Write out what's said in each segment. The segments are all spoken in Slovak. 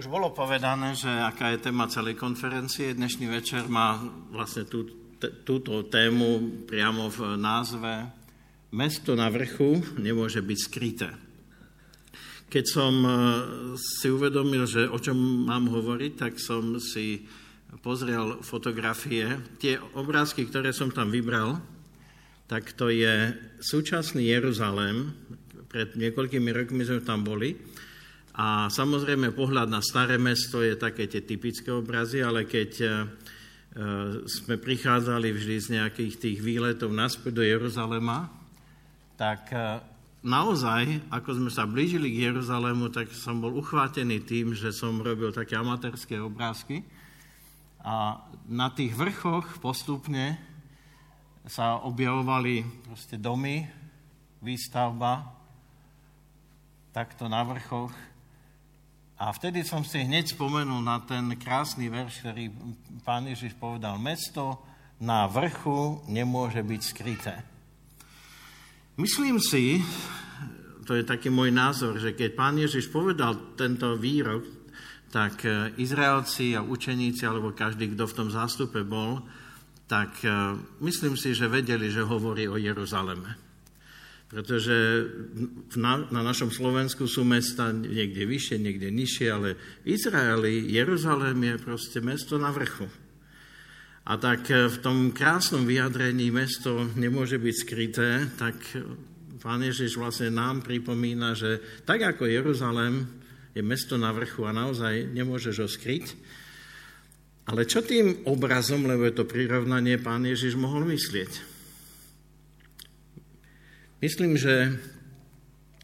už bolo povedané, že aká je téma celej konferencie. Dnešný večer má vlastne tú, t- túto tému priamo v názve Mesto na vrchu nemôže byť skryté. Keď som e, si uvedomil, že o čom mám hovoriť, tak som si pozrel fotografie. Tie obrázky, ktoré som tam vybral, tak to je súčasný Jeruzalém. Pred niekoľkými rokmi sme tam boli a samozrejme pohľad na staré mesto je také tie typické obrazy, ale keď e, e, sme prichádzali vždy z nejakých tých výletov naspäť do Jeruzalema, tak e, naozaj, ako sme sa blížili k Jeruzalému, tak som bol uchvátený tým, že som robil také amatérske obrázky. A na tých vrchoch postupne sa objavovali domy, výstavba, takto na vrchoch a vtedy som si hneď spomenul na ten krásny verš, ktorý pán Ježiš povedal, mesto na vrchu nemôže byť skryté. Myslím si, to je taký môj názor, že keď pán Ježiš povedal tento výrok, tak e, Izraelci a učeníci, alebo každý, kto v tom zástupe bol, tak e, myslím si, že vedeli, že hovorí o Jeruzaleme. Pretože na, na našom Slovensku sú mesta niekde vyššie, niekde nižšie, ale v Izraeli Jeruzalém je proste mesto na vrchu. A tak v tom krásnom vyjadrení mesto nemôže byť skryté, tak pán Ježiš vlastne nám pripomína, že tak ako Jeruzalém je mesto na vrchu a naozaj nemôžeš ho skryť, ale čo tým obrazom, lebo je to prirovnanie, pán Ježiš mohol myslieť? Myslím, že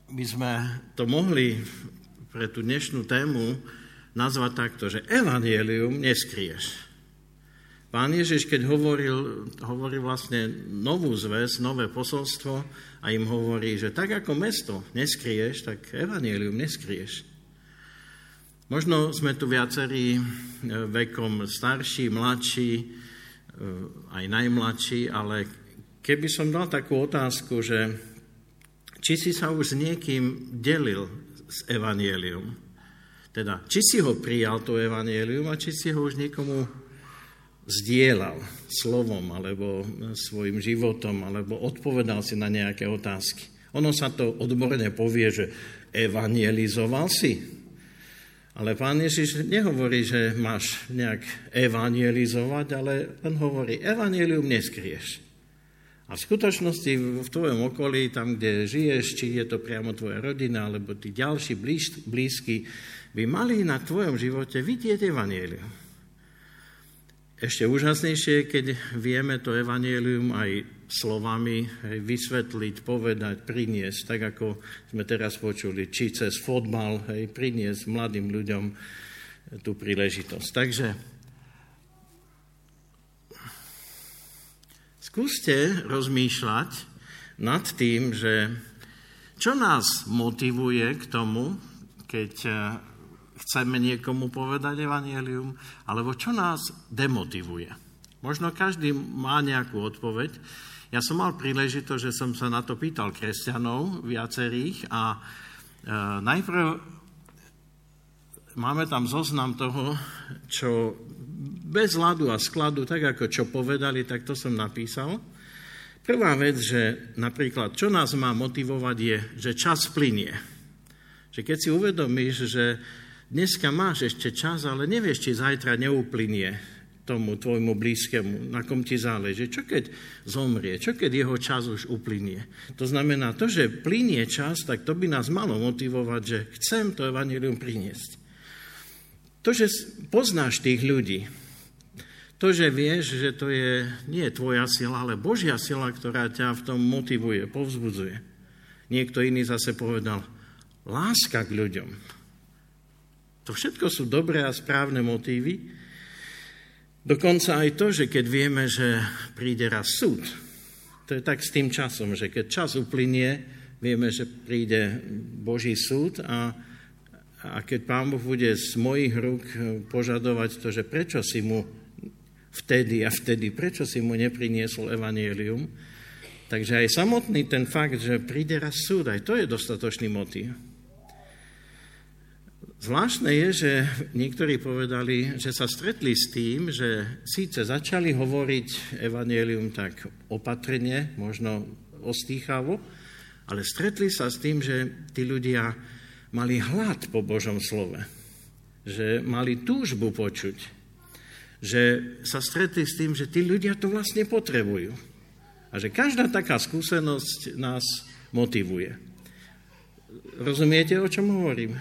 by sme to mohli pre tú dnešnú tému nazvať takto, že evanielium neskrieš. Pán Ježiš, keď hovoril, hovoril vlastne novú zväz, nové posolstvo a im hovorí, že tak ako mesto neskrieš, tak evanielium neskrieš. Možno sme tu viacerí e, vekom starší, mladší, e, aj najmladší, ale Keby som dal takú otázku, že či si sa už s niekým delil s evanielium, teda či si ho prijal to evanielium a či si ho už niekomu zdieľal slovom alebo svojim životom alebo odpovedal si na nejaké otázky. Ono sa to odborne povie, že evangelizoval si. Ale pán Ježiš nehovorí, že máš nejak evangelizovať, ale len hovorí, evangelium neskrieš. A v skutočnosti v tvojom okolí, tam, kde žiješ, či je to priamo tvoja rodina, alebo tí ďalší blíž, blízky, by mali na tvojom živote vidieť evanielium. Ešte úžasnejšie, keď vieme to evanielium aj slovami vysvetliť, povedať, priniesť, tak ako sme teraz počuli, či cez fotbal, hej, priniesť mladým ľuďom tú príležitosť. Takže Skúste rozmýšľať nad tým, že čo nás motivuje k tomu, keď eh, chceme niekomu povedať evanielium, alebo čo nás demotivuje. Možno každý má nejakú odpoveď. Ja som mal príležitosť, že som sa na to pýtal kresťanov viacerých a e, najprv máme tam zoznam toho, čo bez ľadu a skladu, tak ako čo povedali, tak to som napísal. Prvá vec, že napríklad, čo nás má motivovať je, že čas plinie. Že keď si uvedomíš, že dneska máš ešte čas, ale nevieš, či zajtra neuplynie tomu tvojmu blízkemu, na kom ti záleží. Čo keď zomrie? Čo keď jeho čas už uplynie? To znamená, to, že plinie čas, tak to by nás malo motivovať, že chcem to evanilium priniesť. To, že poznáš tých ľudí, to, že vieš, že to je nie tvoja sila, ale Božia sila, ktorá ťa v tom motivuje, povzbudzuje. Niekto iný zase povedal, láska k ľuďom. To všetko sú dobré a správne motívy. Dokonca aj to, že keď vieme, že príde raz súd, to je tak s tým časom, že keď čas uplynie, vieme, že príde Boží súd a, a keď Pán Boh bude z mojich rúk požadovať to, že prečo si mu vtedy a vtedy, prečo si mu nepriniesol evanielium. Takže aj samotný ten fakt, že príde raz súd, aj to je dostatočný motív. Zvláštne je, že niektorí povedali, že sa stretli s tým, že síce začali hovoriť evanielium tak opatrne, možno ostýchavo, ale stretli sa s tým, že tí ľudia mali hlad po Božom slove, že mali túžbu počuť, že sa stretli s tým, že tí ľudia to vlastne potrebujú. A že každá taká skúsenosť nás motivuje. Rozumiete, o čom hovorím?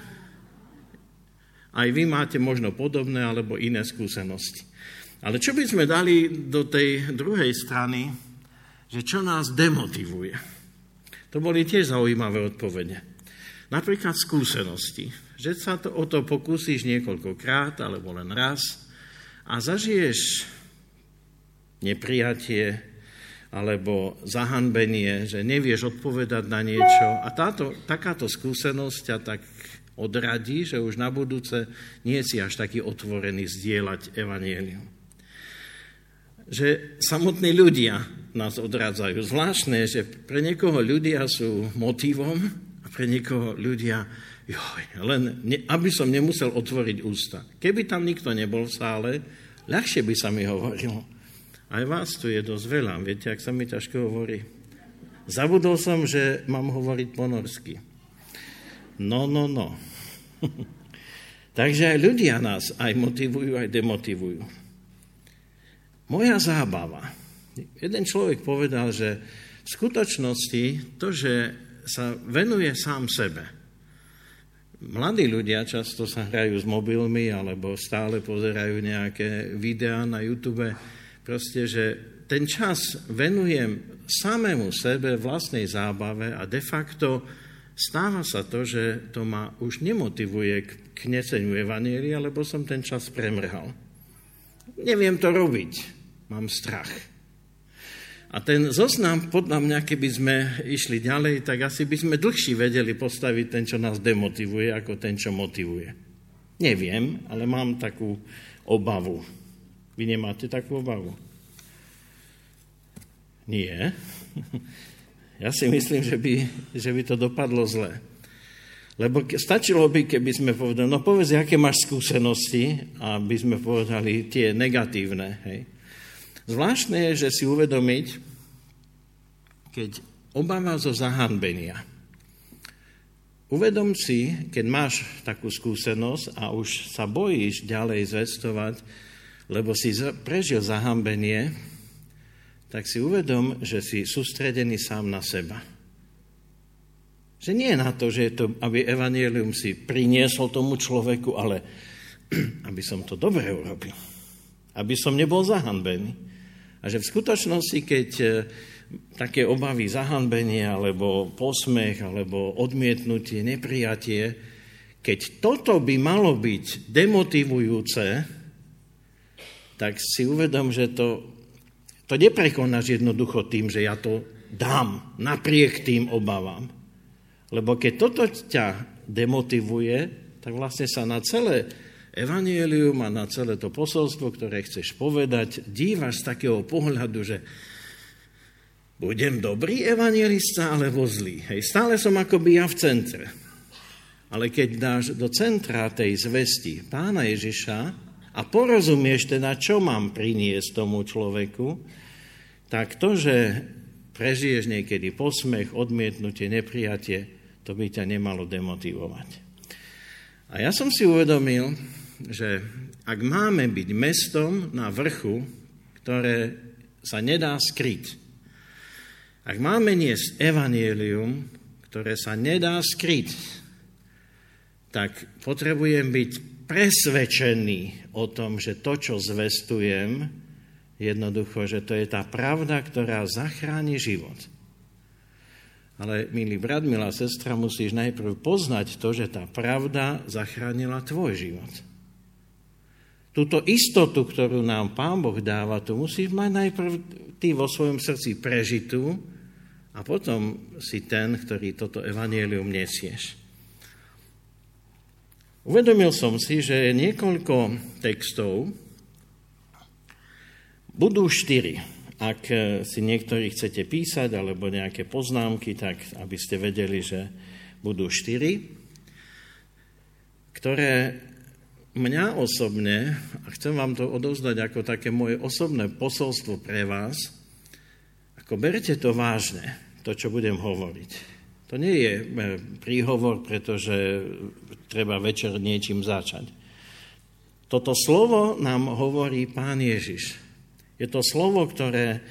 Aj vy máte možno podobné alebo iné skúsenosti. Ale čo by sme dali do tej druhej strany, že čo nás demotivuje? To boli tiež zaujímavé odpovede. Napríklad skúsenosti, že sa to, o to pokúsiš niekoľkokrát alebo len raz a zažiješ neprijatie alebo zahanbenie, že nevieš odpovedať na niečo. A táto, takáto skúsenosť ťa tak odradí, že už na budúce nie si až taký otvorený zdieľať evanielium. Že samotní ľudia nás odradzajú. Zvláštne, že pre niekoho ľudia sú motivom pre niekoho ľudia, joj, len ne, aby som nemusel otvoriť ústa. Keby tam nikto nebol v sále, ľahšie by sa mi hovorilo. Aj vás tu je dosť veľa, viete, ak sa mi ťažko hovorí. Zabudol som, že mám hovoriť po norsky. No, no, no. Takže aj ľudia nás aj motivujú, aj demotivujú. Moja zábava. Jeden človek povedal, že v skutočnosti to, že sa venuje sám sebe. Mladí ľudia často sa hrajú s mobilmi alebo stále pozerajú nejaké videá na YouTube. Proste, že ten čas venujem samému sebe, vlastnej zábave a de facto stáva sa to, že to ma už nemotivuje k, neseniu Evanielia, lebo som ten čas premrhal. Neviem to robiť, mám strach. A ten zoznam, podľa mňa, keby sme išli ďalej, tak asi by sme dlhší vedeli postaviť ten, čo nás demotivuje, ako ten, čo motivuje. Neviem, ale mám takú obavu. Vy nemáte takú obavu? Nie. Ja si myslím, že by, že by to dopadlo zle. Lebo stačilo by, keby sme povedali, no povedz, aké máš skúsenosti, aby sme povedali tie negatívne. Hej. Zvláštne je, že si uvedomiť, keď obáva zo zahanbenia. Uvedom si, keď máš takú skúsenosť a už sa bojíš ďalej zvestovať, lebo si prežil zahambenie, tak si uvedom, že si sústredený sám na seba. Že nie na to, že je to, aby evanielium si priniesol tomu človeku, ale aby som to dobre urobil. Aby som nebol zahanbený. A že v skutočnosti, keď e, také obavy zahanbenie, alebo posmech, alebo odmietnutie, neprijatie, keď toto by malo byť demotivujúce, tak si uvedom, že to to neprekonáš jednoducho tým, že ja to dám napriek tým obavám. Lebo keď toto ťa demotivuje, tak vlastne sa na celé evanielium a na celé to posolstvo, ktoré chceš povedať, dívaš z takého pohľadu, že budem dobrý evangelista alebo zlý. Hej, stále som akoby ja v centre. Ale keď dáš do centra tej zvesti pána Ježiša, a porozumieš teda, čo mám priniesť tomu človeku, tak to, že prežiješ niekedy posmech, odmietnutie, neprijatie, to by ťa nemalo demotivovať. A ja som si uvedomil, že ak máme byť mestom na vrchu, ktoré sa nedá skryť, ak máme niesť evanielium, ktoré sa nedá skryť, tak potrebujem byť presvedčený o tom, že to, čo zvestujem, jednoducho, že to je tá pravda, ktorá zachráni život. Ale, milý brat, milá sestra, musíš najprv poznať to, že tá pravda zachránila tvoj život. Túto istotu, ktorú nám Pán Boh dáva, tu musíš mať najprv ty vo svojom srdci prežitú a potom si ten, ktorý toto evanielium nesieš. Uvedomil som si, že niekoľko textov, budú štyri. Ak e, si niektorí chcete písať alebo nejaké poznámky, tak aby ste vedeli, že budú štyri, ktoré mňa osobne, a chcem vám to odovzdať ako také moje osobné posolstvo pre vás, ako berte to vážne, to, čo budem hovoriť. To nie je e, príhovor, pretože treba večer niečím začať. Toto slovo nám hovorí pán Ježiš. Je to slovo, ktoré,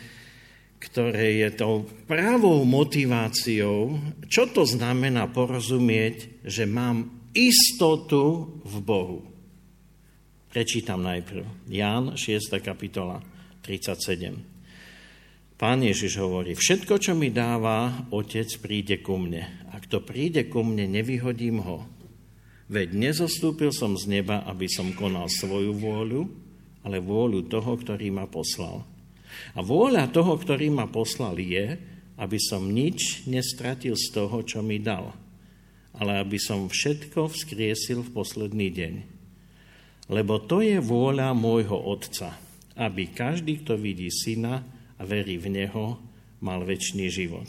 ktoré je tou pravou motiváciou, čo to znamená porozumieť, že mám istotu v Bohu. Prečítam najprv. Ján, 6. kapitola, 37. Pán Ježiš hovorí, všetko, čo mi dáva Otec, príde ku mne. Ak to príde ku mne, nevyhodím ho. Veď nezostúpil som z neba, aby som konal svoju vôľu, ale vôľu toho, ktorý ma poslal. A vôľa toho, ktorý ma poslal, je, aby som nič nestratil z toho, čo mi dal, ale aby som všetko vzkriesil v posledný deň lebo to je vôľa môjho Otca, aby každý, kto vidí Syna a verí v Neho, mal väčší život.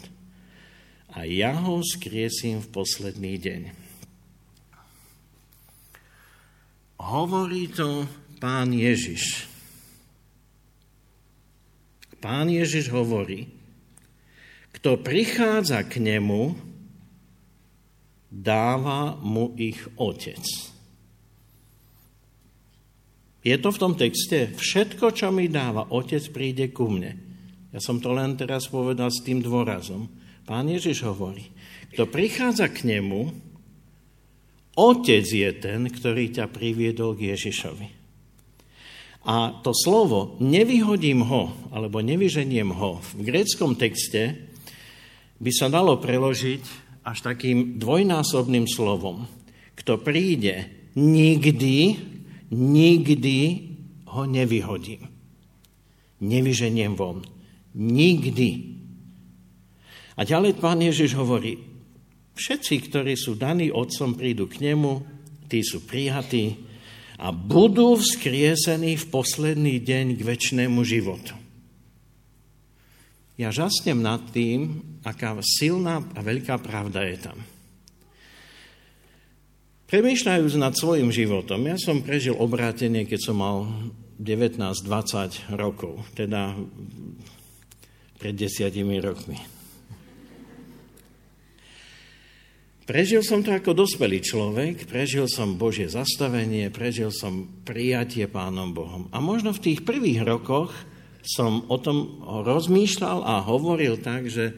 A ja ho skriesím v posledný deň. Hovorí to pán Ježiš. Pán Ježiš hovorí, kto prichádza k nemu, dáva mu ich otec. Je to v tom texte, všetko, čo mi dáva, otec príde ku mne. Ja som to len teraz povedal s tým dôrazom. Pán Ježiš hovorí, kto prichádza k nemu, otec je ten, ktorý ťa priviedol k Ježišovi. A to slovo nevyhodím ho, alebo nevyženiem ho v gréckom texte by sa dalo preložiť až takým dvojnásobným slovom. Kto príde nikdy nikdy ho nevyhodím. Nevyženiem von. Nikdy. A ďalej pán Ježiš hovorí, všetci, ktorí sú daní otcom, prídu k nemu, tí sú prijatí a budú vzkriesení v posledný deň k väčšnému životu. Ja žasnem nad tým, aká silná a veľká pravda je tam. Premýšľajúc nad svojim životom, ja som prežil obrátenie, keď som mal 19-20 rokov, teda pred desiatimi rokmi. Prežil som to ako dospelý človek, prežil som Božie zastavenie, prežil som prijatie Pánom Bohom. A možno v tých prvých rokoch som o tom rozmýšľal a hovoril tak, že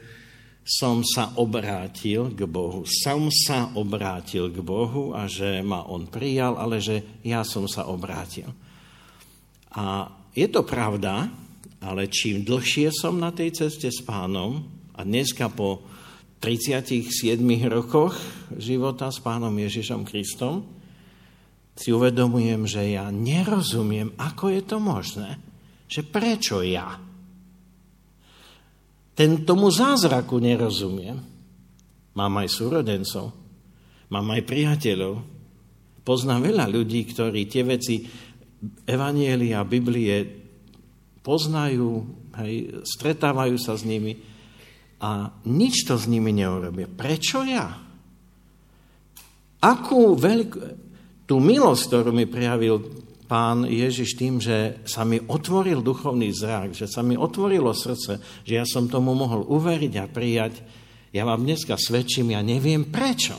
som sa obrátil k Bohu. Som sa obrátil k Bohu a že ma On prijal, ale že ja som sa obrátil. A je to pravda, ale čím dlhšie som na tej ceste s pánom, a dneska po 37 rokoch života s pánom Ježišom Kristom, si uvedomujem, že ja nerozumiem, ako je to možné. Že prečo ja? Ten tomu zázraku nerozumiem. Mám aj súrodencov, mám aj priateľov. Poznám veľa ľudí, ktorí tie veci Evanielia, Biblie poznajú, hej, stretávajú sa s nimi a nič to s nimi neurobia. Prečo ja? Akú veľkú... Tú milosť, ktorú mi prijavil pán Ježiš tým, že sa mi otvoril duchovný zrak, že sa mi otvorilo srdce, že ja som tomu mohol uveriť a prijať. Ja vám dneska svedčím, ja neviem prečo.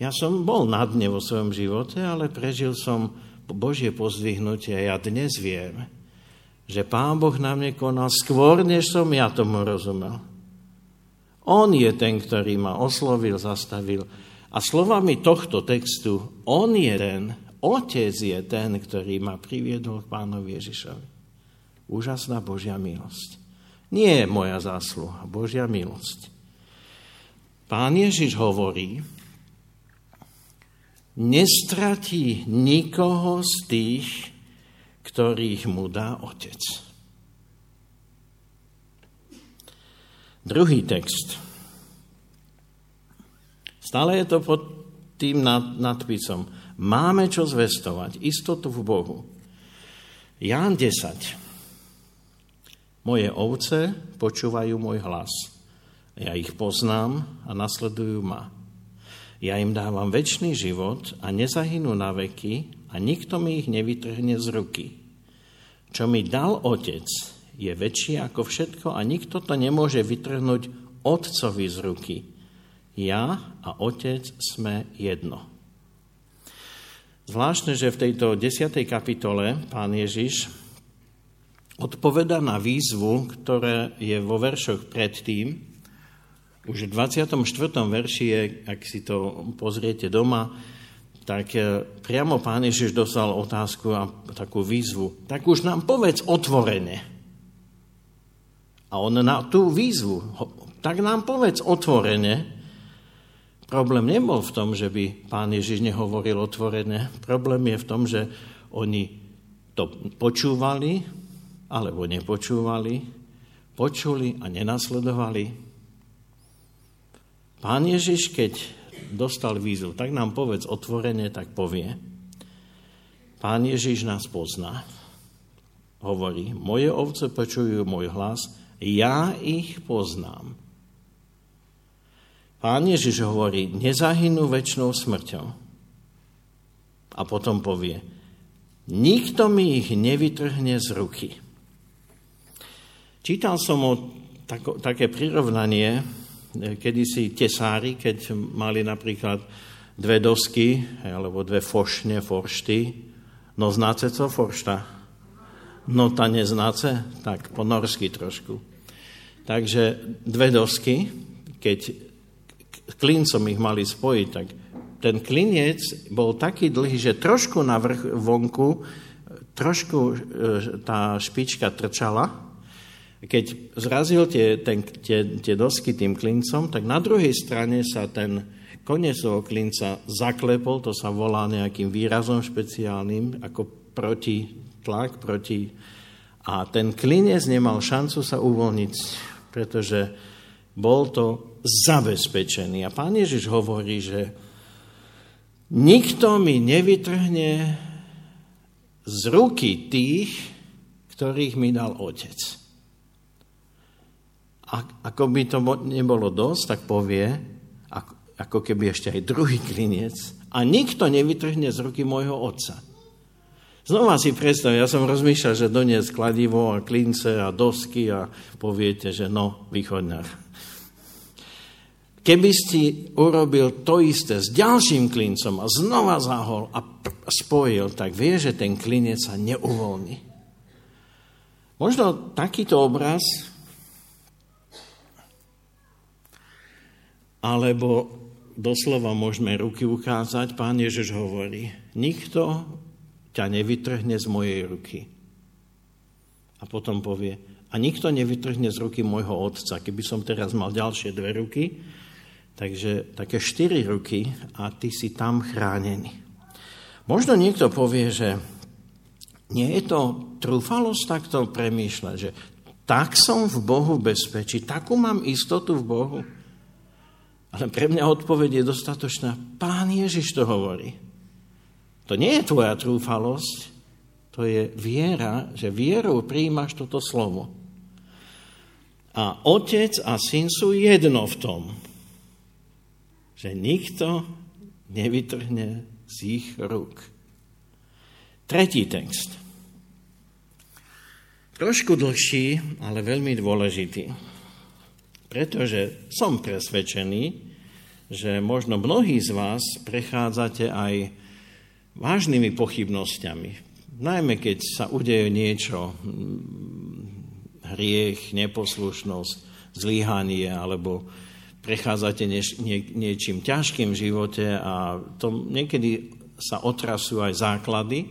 Ja som bol na dne vo svojom živote, ale prežil som Božie pozdvihnutie a ja dnes viem, že Pán Boh na mne konal skôr, než som ja tomu rozumel. On je ten, ktorý ma oslovil, zastavil. A slovami tohto textu, on je ten, Otec je ten, ktorý ma priviedol k pánovi Ježišovi. Úžasná Božia milosť. Nie je moja zásluha, Božia milosť. Pán Ježiš hovorí, nestratí nikoho z tých, ktorých mu dá Otec. Druhý text. Stále je to pod tým nadpisom Máme čo zvestovať, istotu v Bohu. Ján 10. Moje ovce počúvajú môj hlas. Ja ich poznám a nasledujú ma. Ja im dávam väčší život a nezahynú na veky a nikto mi ich nevytrhne z ruky. Čo mi dal otec, je väčší ako všetko a nikto to nemôže vytrhnúť otcovi z ruky. Ja a otec sme jedno. Zvláštne, že v tejto desiatej kapitole pán Ježiš odpoveda na výzvu, ktoré je vo veršoch predtým, už v 24. verši je, ak si to pozriete doma, tak e, priamo pán Ježiš dostal otázku a takú výzvu. Tak už nám povedz otvorene. A on na tú výzvu, tak nám povedz otvorene. Problém nebol v tom, že by pán Ježiš nehovoril otvorene. Problém je v tom, že oni to počúvali, alebo nepočúvali, počuli a nenasledovali. Pán Ježiš, keď dostal výzvu, tak nám povedz otvorene, tak povie. Pán Ježiš nás pozná. Hovorí, moje ovce počujú môj hlas, ja ich poznám. Pán Ježiš hovorí, nezahynú väčšnou smrťou. A potom povie, nikto mi ich nevytrhne z ruky. Čítal som o tako, také prirovnanie, kedysi tesári, keď mali napríklad dve dosky, alebo dve fošne, foršty, no znáte co foršta? No ta neznáce? Tak po norsky trošku. Takže dve dosky, keď klincom ich mali spojiť, tak ten klinec bol taký dlhý, že trošku na vrch vonku, trošku e, tá špička trčala, keď zrazil tie, ten, tie, tie dosky tým klincom, tak na druhej strane sa ten koniec toho klinca zaklepol, to sa volá nejakým výrazom špeciálnym, ako proti tlak, proti... A ten klinec nemal šancu sa uvoľniť, pretože bol to zabezpečený. A pán Ježiš hovorí, že nikto mi nevytrhne z ruky tých, ktorých mi dal otec ako by to nebolo dosť, tak povie, ako keby ešte aj druhý klinec, a nikto nevytrhne z ruky môjho otca. Znova si predstav, ja som rozmýšľal, že donies kladivo a klince a dosky a poviete, že no, východňar. Keby si urobil to isté s ďalším klincom a znova zahol a spojil, tak vie, že ten klinec sa neuvoľní. Možno takýto obraz Alebo doslova môžeme ruky ukázať, pán Ježiš hovorí, nikto ťa nevytrhne z mojej ruky. A potom povie, a nikto nevytrhne z ruky môjho otca. Keby som teraz mal ďalšie dve ruky, takže také štyri ruky a ty si tam chránený. Možno niekto povie, že nie je to trúfalosť takto premýšľať, že tak som v Bohu bezpečí, takú mám istotu v Bohu. Ale pre mňa odpoveď je dostatočná. Pán Ježiš to hovorí. To nie je tvoja trúfalosť, to je viera, že vierou príjmaš toto slovo. A otec a syn sú jedno v tom, že nikto nevytrhne z ich rúk. Tretí text. Trošku dlhší, ale veľmi dôležitý. Pretože som presvedčený, že možno mnohí z vás prechádzate aj vážnymi pochybnosťami. Najmä keď sa udeje niečo, hriech, neposlušnosť, zlíhanie, alebo prechádzate nieč, nie, niečím ťažkým v živote a to niekedy sa otrasú aj základy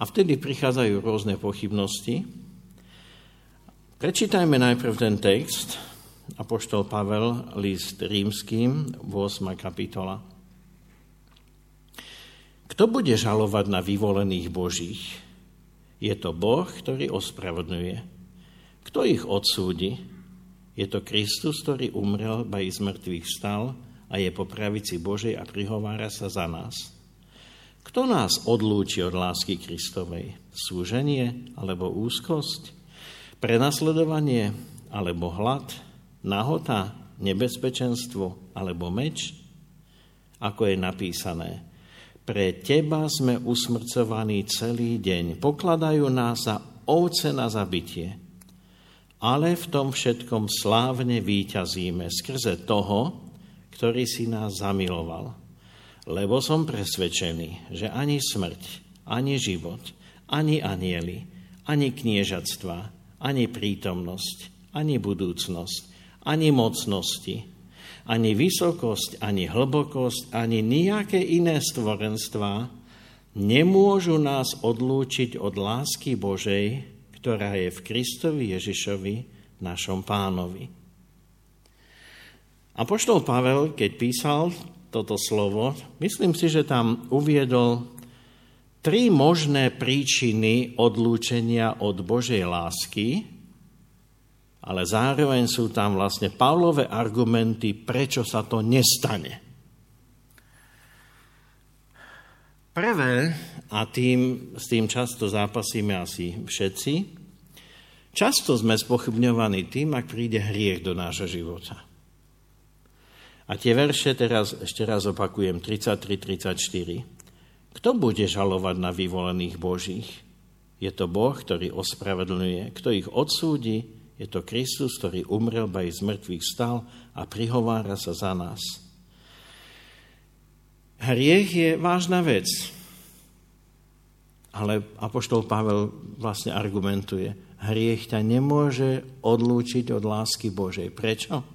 a vtedy prichádzajú rôzne pochybnosti. Prečítajme najprv ten text, Apoštol Pavel, list rímským, 8. kapitola. Kto bude žalovať na vyvolených božích? Je to Boh, ktorý ospravedlňuje. Kto ich odsúdi? Je to Kristus, ktorý umrel, ba i z mŕtvych stal a je po pravici Božej a prihovára sa za nás. Kto nás odlúči od lásky Kristovej? Súženie alebo úzkosť? Prenasledovanie alebo hlad? nahota, nebezpečenstvo alebo meč? ako je napísané. Pre teba sme usmrcovaní celý deň, pokladajú nás za ovce na zabitie. Ale v tom všetkom slávne výťazíme skrze toho, ktorý si nás zamiloval. Lebo som presvedčený, že ani smrť, ani život, ani anieli, ani kniežatstva, ani prítomnosť, ani budúcnosť, ani mocnosti, ani vysokosť, ani hlbokosť, ani nejaké iné stvorenstva nemôžu nás odlúčiť od lásky Božej, ktorá je v Kristovi Ježišovi, našom pánovi. A poštol Pavel, keď písal toto slovo, myslím si, že tam uviedol tri možné príčiny odlúčenia od Božej lásky, ale zároveň sú tam vlastne Pavlové argumenty, prečo sa to nestane. Prvé, a tým, s tým často zápasíme asi všetci, často sme spochybňovaní tým, ak príde hriech do nášho života. A tie verše teraz ešte raz opakujem, 33-34. Kto bude žalovať na vyvolených Božích? Je to Boh, ktorý ospravedlňuje. Kto ich odsúdi? Je to Kristus, ktorý umrel, ba z mŕtvych stal a prihovára sa za nás. Hriech je vážna vec, ale Apoštol Pavel vlastne argumentuje, hriech ťa nemôže odlúčiť od lásky Božej. Prečo?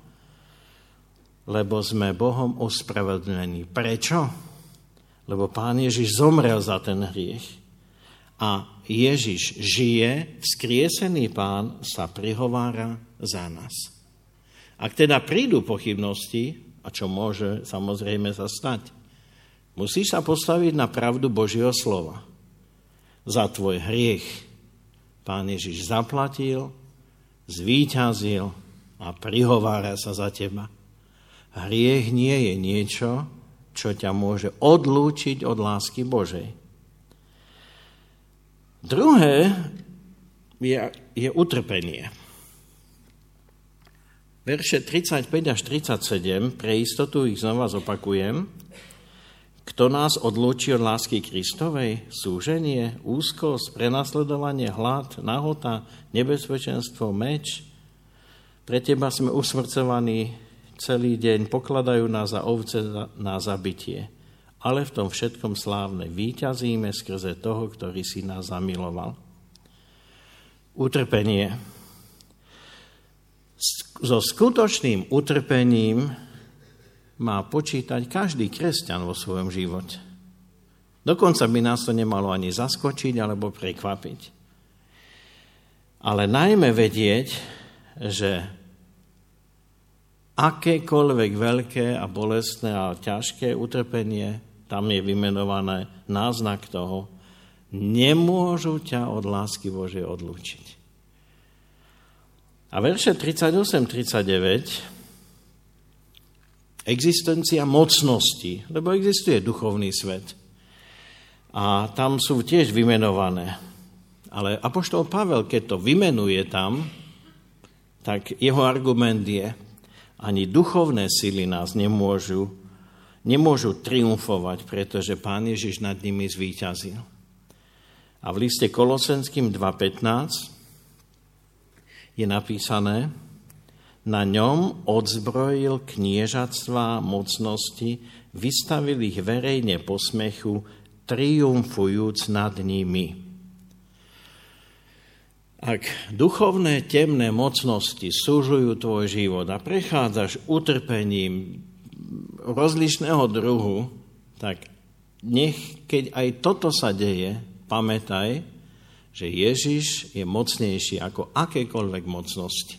Lebo sme Bohom ospravedlnení. Prečo? Lebo Pán Ježiš zomrel za ten hriech a Ježiš žije, vzkriesený pán sa prihovára za nás. Ak teda prídu pochybnosti, a čo môže samozrejme sa stať, musíš sa postaviť na pravdu Božieho slova. Za tvoj hriech pán Ježiš zaplatil, zvíťazil a prihovára sa za teba. Hriech nie je niečo, čo ťa môže odlúčiť od lásky Božej. Druhé je, je utrpenie. Verše 35 až 37, pre istotu ich znova zopakujem. Kto nás odlúči od lásky Kristovej? Súženie, úzkosť, prenasledovanie, hlad, nahota, nebezpečenstvo, meč? Pre teba sme usmrcovaní celý deň, pokladajú nás za ovce na zabitie ale v tom všetkom slávne výťazíme skrze toho, ktorý si nás zamiloval. Utrpenie. So skutočným utrpením má počítať každý kresťan vo svojom živote. Dokonca by nás to nemalo ani zaskočiť alebo prekvapiť. Ale najmä vedieť, že akékoľvek veľké a bolestné a ťažké utrpenie tam je vymenované náznak toho, nemôžu ťa od lásky Božej odlúčiť. A verše 38-39 existencia mocnosti, lebo existuje duchovný svet. A tam sú tiež vymenované. Ale Apoštol Pavel, keď to vymenuje tam, tak jeho argument je, ani duchovné sily nás nemôžu nemôžu triumfovať, pretože Pán Ježiš nad nimi zvíťazil. A v liste Kolosenským 2.15 je napísané, na ňom odzbrojil kniežatstva mocnosti, vystavil ich verejne posmechu, triumfujúc nad nimi. Ak duchovné temné mocnosti súžujú tvoj život a prechádzaš utrpením, rozlišného druhu, tak nech, keď aj toto sa deje, pamätaj, že Ježiš je mocnejší ako akékoľvek mocnosti.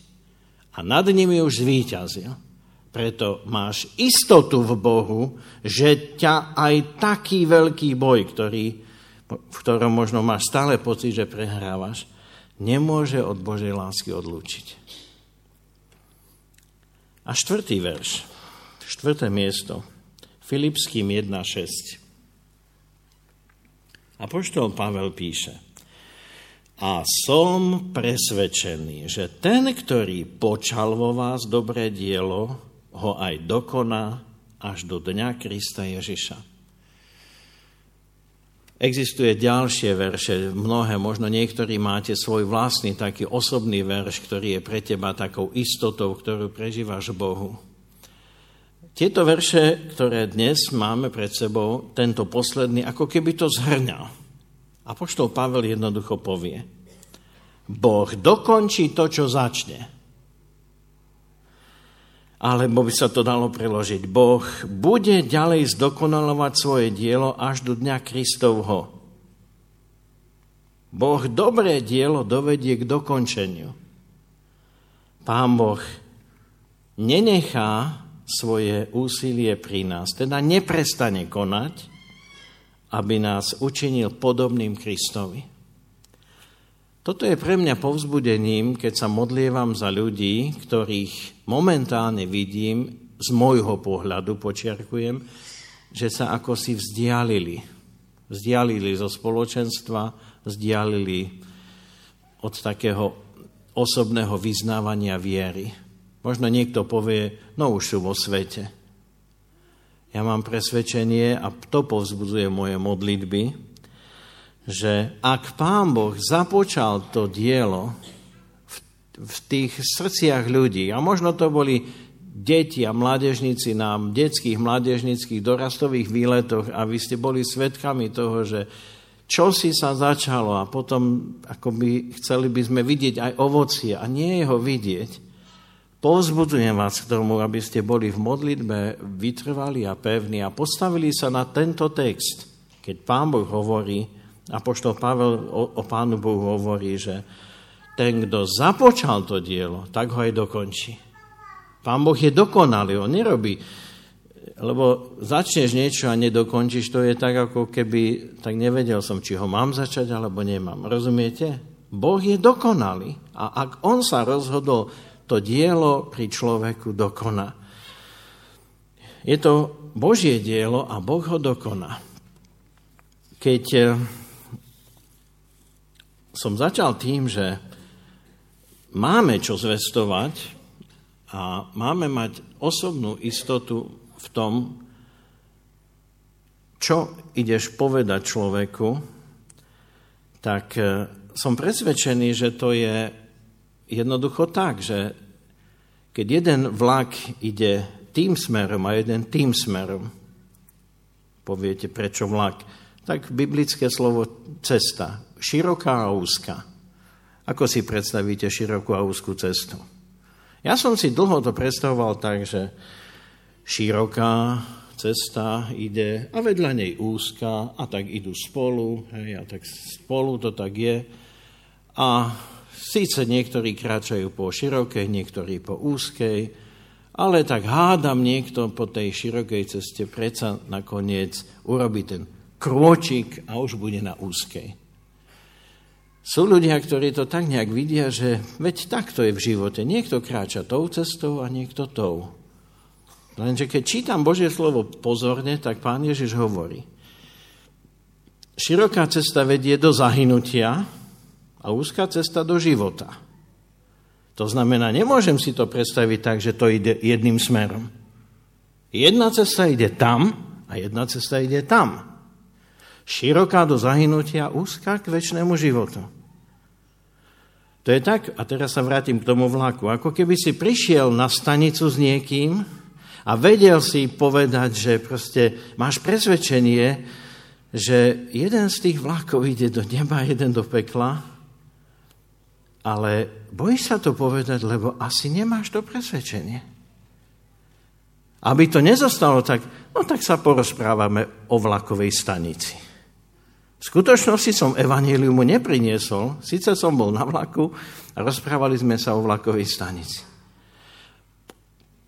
A nad nimi už zvíťazil. Preto máš istotu v Bohu, že ťa aj taký veľký boj, ktorý, v ktorom možno máš stále pocit, že prehrávaš, nemôže od Božej lásky odlúčiť. A štvrtý verš. Štvrté miesto. Filipským 1.6. Apoštol Pavel píše, a som presvedčený, že ten, ktorý počal vo vás dobré dielo, ho aj dokoná až do dňa Krista Ježiša. Existuje ďalšie verše, mnohé, možno niektorí máte svoj vlastný taký osobný verš, ktorý je pre teba takou istotou, ktorú prežívaš Bohu. Tieto verše, ktoré dnes máme pred sebou, tento posledný, ako keby to zhrňal. Apoštol Pavel jednoducho povie, Boh dokončí to, čo začne alebo by sa to dalo preložiť. Boh bude ďalej zdokonalovať svoje dielo až do dňa Kristovho. Boh dobré dielo dovedie k dokončeniu. Pán Boh nenechá svoje úsilie pri nás, teda neprestane konať, aby nás učinil podobným Kristovi. Toto je pre mňa povzbudením, keď sa modlievam za ľudí, ktorých momentálne vidím, z môjho pohľadu počiarkujem, že sa ako si vzdialili. Vzdialili zo spoločenstva, vzdialili od takého osobného vyznávania viery. Možno niekto povie, no už sú vo svete. Ja mám presvedčenie a to povzbudzuje moje modlitby, že ak Pán Boh započal to dielo v, v tých srdciach ľudí, a možno to boli deti a mládežníci na detských, mládežnických dorastových výletoch a vy ste boli svetkami toho, že čo si sa začalo a potom akoby chceli by sme vidieť aj ovocie a nie ho vidieť, povzbudzujem vás k tomu, aby ste boli v modlitbe vytrvali a pevní a postavili sa na tento text, keď Pán Boh hovorí, Apoštol Pavel o, o Pánu Bohu hovorí, že ten, kto započal to dielo, tak ho aj dokončí. Pán Boh je dokonalý, on nerobí, lebo začneš niečo a nedokončíš, to je tak, ako keby, tak nevedel som, či ho mám začať, alebo nemám. Rozumiete? Boh je dokonalý a ak on sa rozhodol, to dielo pri človeku dokoná. Je to Božie dielo a Boh ho dokoná. Keď som začal tým, že máme čo zvestovať a máme mať osobnú istotu v tom, čo ideš povedať človeku, tak e, som presvedčený, že to je jednoducho tak, že keď jeden vlak ide tým smerom a jeden tým smerom, poviete, prečo vlak, tak biblické slovo cesta široká a úzka. Ako si predstavíte širokú a úzkú cestu? Ja som si dlho to predstavoval tak, že široká cesta ide a vedľa nej úzka a tak idú spolu, hej, a tak spolu to tak je. A síce niektorí kráčajú po širokej, niektorí po úzkej, ale tak hádam niekto po tej širokej ceste predsa nakoniec urobí ten krôčik a už bude na úzkej. Sú ľudia, ktorí to tak nejak vidia, že veď takto je v živote. Niekto kráča tou cestou a niekto tou. Lenže keď čítam Božie slovo pozorne, tak pán Ježiš hovorí. Široká cesta vedie do zahynutia a úzká cesta do života. To znamená, nemôžem si to predstaviť tak, že to ide jedným smerom. Jedna cesta ide tam a jedna cesta ide tam. Široká do zahynutia, úzka k väčšnému životu. To je tak, a teraz sa vrátim k tomu vlaku, ako keby si prišiel na stanicu s niekým a vedel si povedať, že proste máš presvedčenie, že jeden z tých vlakov ide do neba, jeden do pekla, ale bojíš sa to povedať, lebo asi nemáš to presvedčenie. Aby to nezostalo tak, no tak sa porozprávame o vlakovej stanici. V skutočnosti som evaníliumu nepriniesol, síce som bol na vlaku a rozprávali sme sa o vlakovej stanici.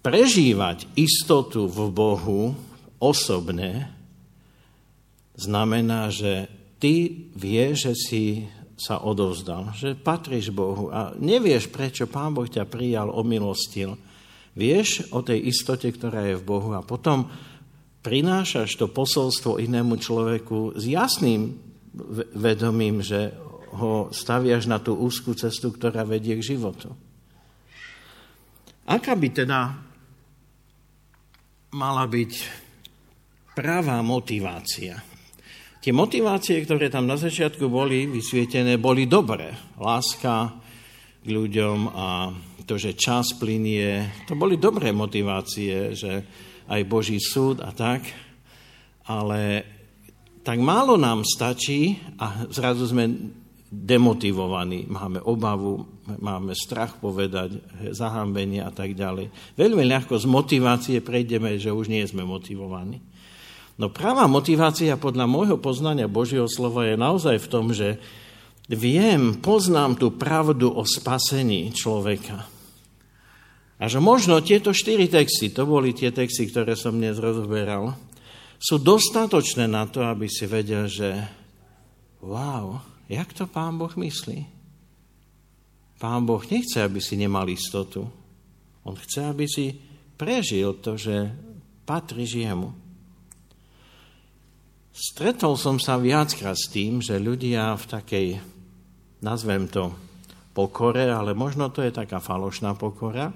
Prežívať istotu v Bohu osobne znamená, že ty vieš, že si sa odovzdal, že patríš Bohu a nevieš, prečo Pán Boh ťa prijal, omilostil. Vieš o tej istote, ktorá je v Bohu a potom prinášaš to posolstvo inému človeku s jasným vedomím, že ho staviaš na tú úzkú cestu, ktorá vedie k životu. Aká by teda mala byť pravá motivácia. Tie motivácie, ktoré tam na začiatku boli vysvietené, boli dobré. Láska k ľuďom a to, že čas plinie, to boli dobré motivácie, že aj Boží súd a tak, ale tak málo nám stačí a zrazu sme demotivovaní, máme obavu, máme strach povedať, zahambenie a tak ďalej. Veľmi ľahko z motivácie prejdeme, že už nie sme motivovaní. No práva motivácia podľa môjho poznania Božieho slova je naozaj v tom, že viem, poznám tú pravdu o spasení človeka. A že možno tieto štyri texty, to boli tie texty, ktoré som dnes rozoberal, sú dostatočné na to, aby si vedel, že wow, jak to Pán Boh myslí? Pán Boh nechce, aby si nemal istotu. On chce, aby si prežil to, že patríš jemu. Stretol som sa viackrát s tým, že ľudia v takej, nazvem to, pokore, ale možno to je taká falošná pokora,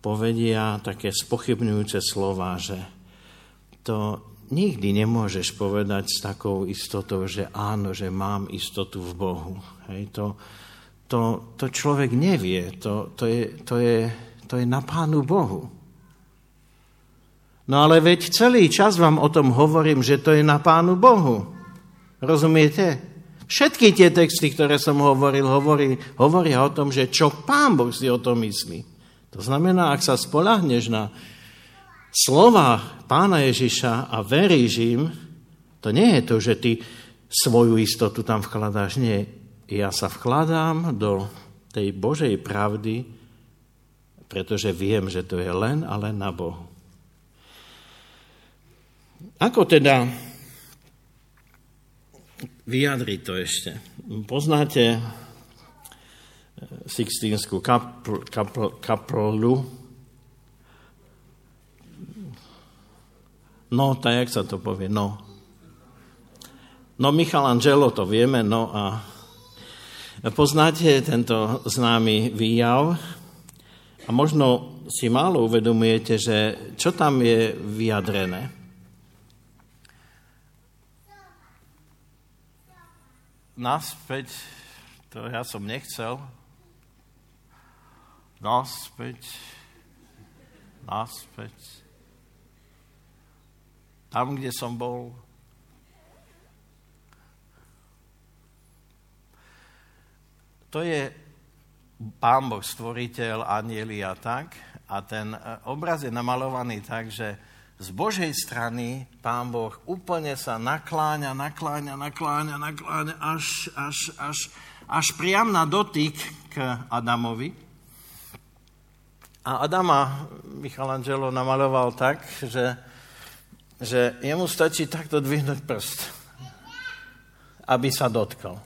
povedia také spochybňujúce slova, že to nikdy nemôžeš povedať s takou istotou, že áno, že mám istotu v Bohu. Hej, to, to, to človek nevie, to, to, je, to, je, to je na Pánu Bohu. No ale veď celý čas vám o tom hovorím, že to je na Pánu Bohu. Rozumiete? Všetky tie texty, ktoré som hovoril, hovorí, hovoria o tom, že čo Pán Boh si o tom myslí. To znamená, ak sa spolahneš na slova Pána Ježiša a veríš im, to nie je to, že ty svoju istotu tam vkladáš. Nie, ja sa vkladám do tej Božej pravdy, pretože viem, že to je len a len na Bohu. Ako teda vyjadriť to ešte? Poznáte eh, Sixtínskú kapl, kapl, kaprolu? No, tak jak sa to povie? No. No, Michelangelo to vieme, no a poznáte tento známy výjav a možno si málo uvedomujete, že čo tam je vyjadrené. Naspäť, to ja som nechcel, naspäť, naspäť, tam, kde som bol. To je Pán Boh, stvoriteľ, a tak. A ten obraz je namalovaný tak, že z Božej strany Pán Boh úplne sa nakláňa, nakláňa, nakláňa, nakláňa až, až, až, až priam na dotyk k Adamovi. A Adama Michelangelo namaloval tak, že, že jemu stačí takto dvihnúť prst, aby sa dotkol.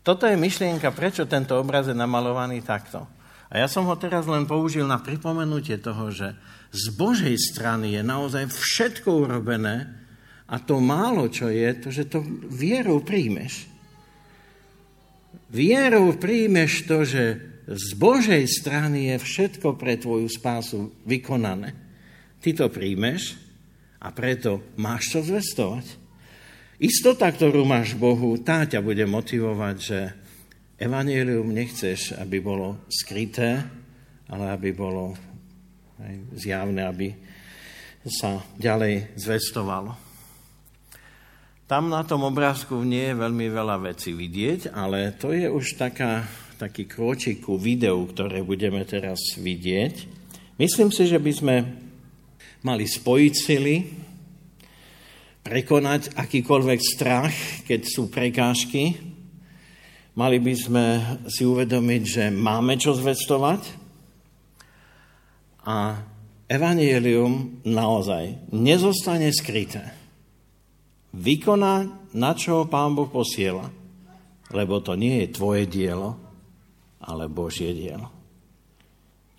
Toto je myšlienka, prečo tento obraz je namalovaný takto. A ja som ho teraz len použil na pripomenutie toho, že z Božej strany je naozaj všetko urobené a to málo, čo je, to, že to vierou príjmeš. Vierou príjmeš to, že z Božej strany je všetko pre tvoju spásu vykonané. Ty to príjmeš a preto máš to zvestovať. Istota, ktorú máš Bohu, tá ťa bude motivovať, že evanelium nechceš, aby bolo skryté, ale aby bolo zjavné, aby sa ďalej zvestovalo. Tam na tom obrázku nie je veľmi veľa vecí vidieť, ale to je už taká, taký krôčik ku videu, ktoré budeme teraz vidieť. Myslím si, že by sme mali spojiť sily, prekonať akýkoľvek strach, keď sú prekážky. Mali by sme si uvedomiť, že máme čo zvestovať, a evanielium naozaj nezostane skryté. Vykoná, na čo Pán Boh posiela, lebo to nie je tvoje dielo, ale Božie dielo.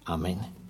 Amen.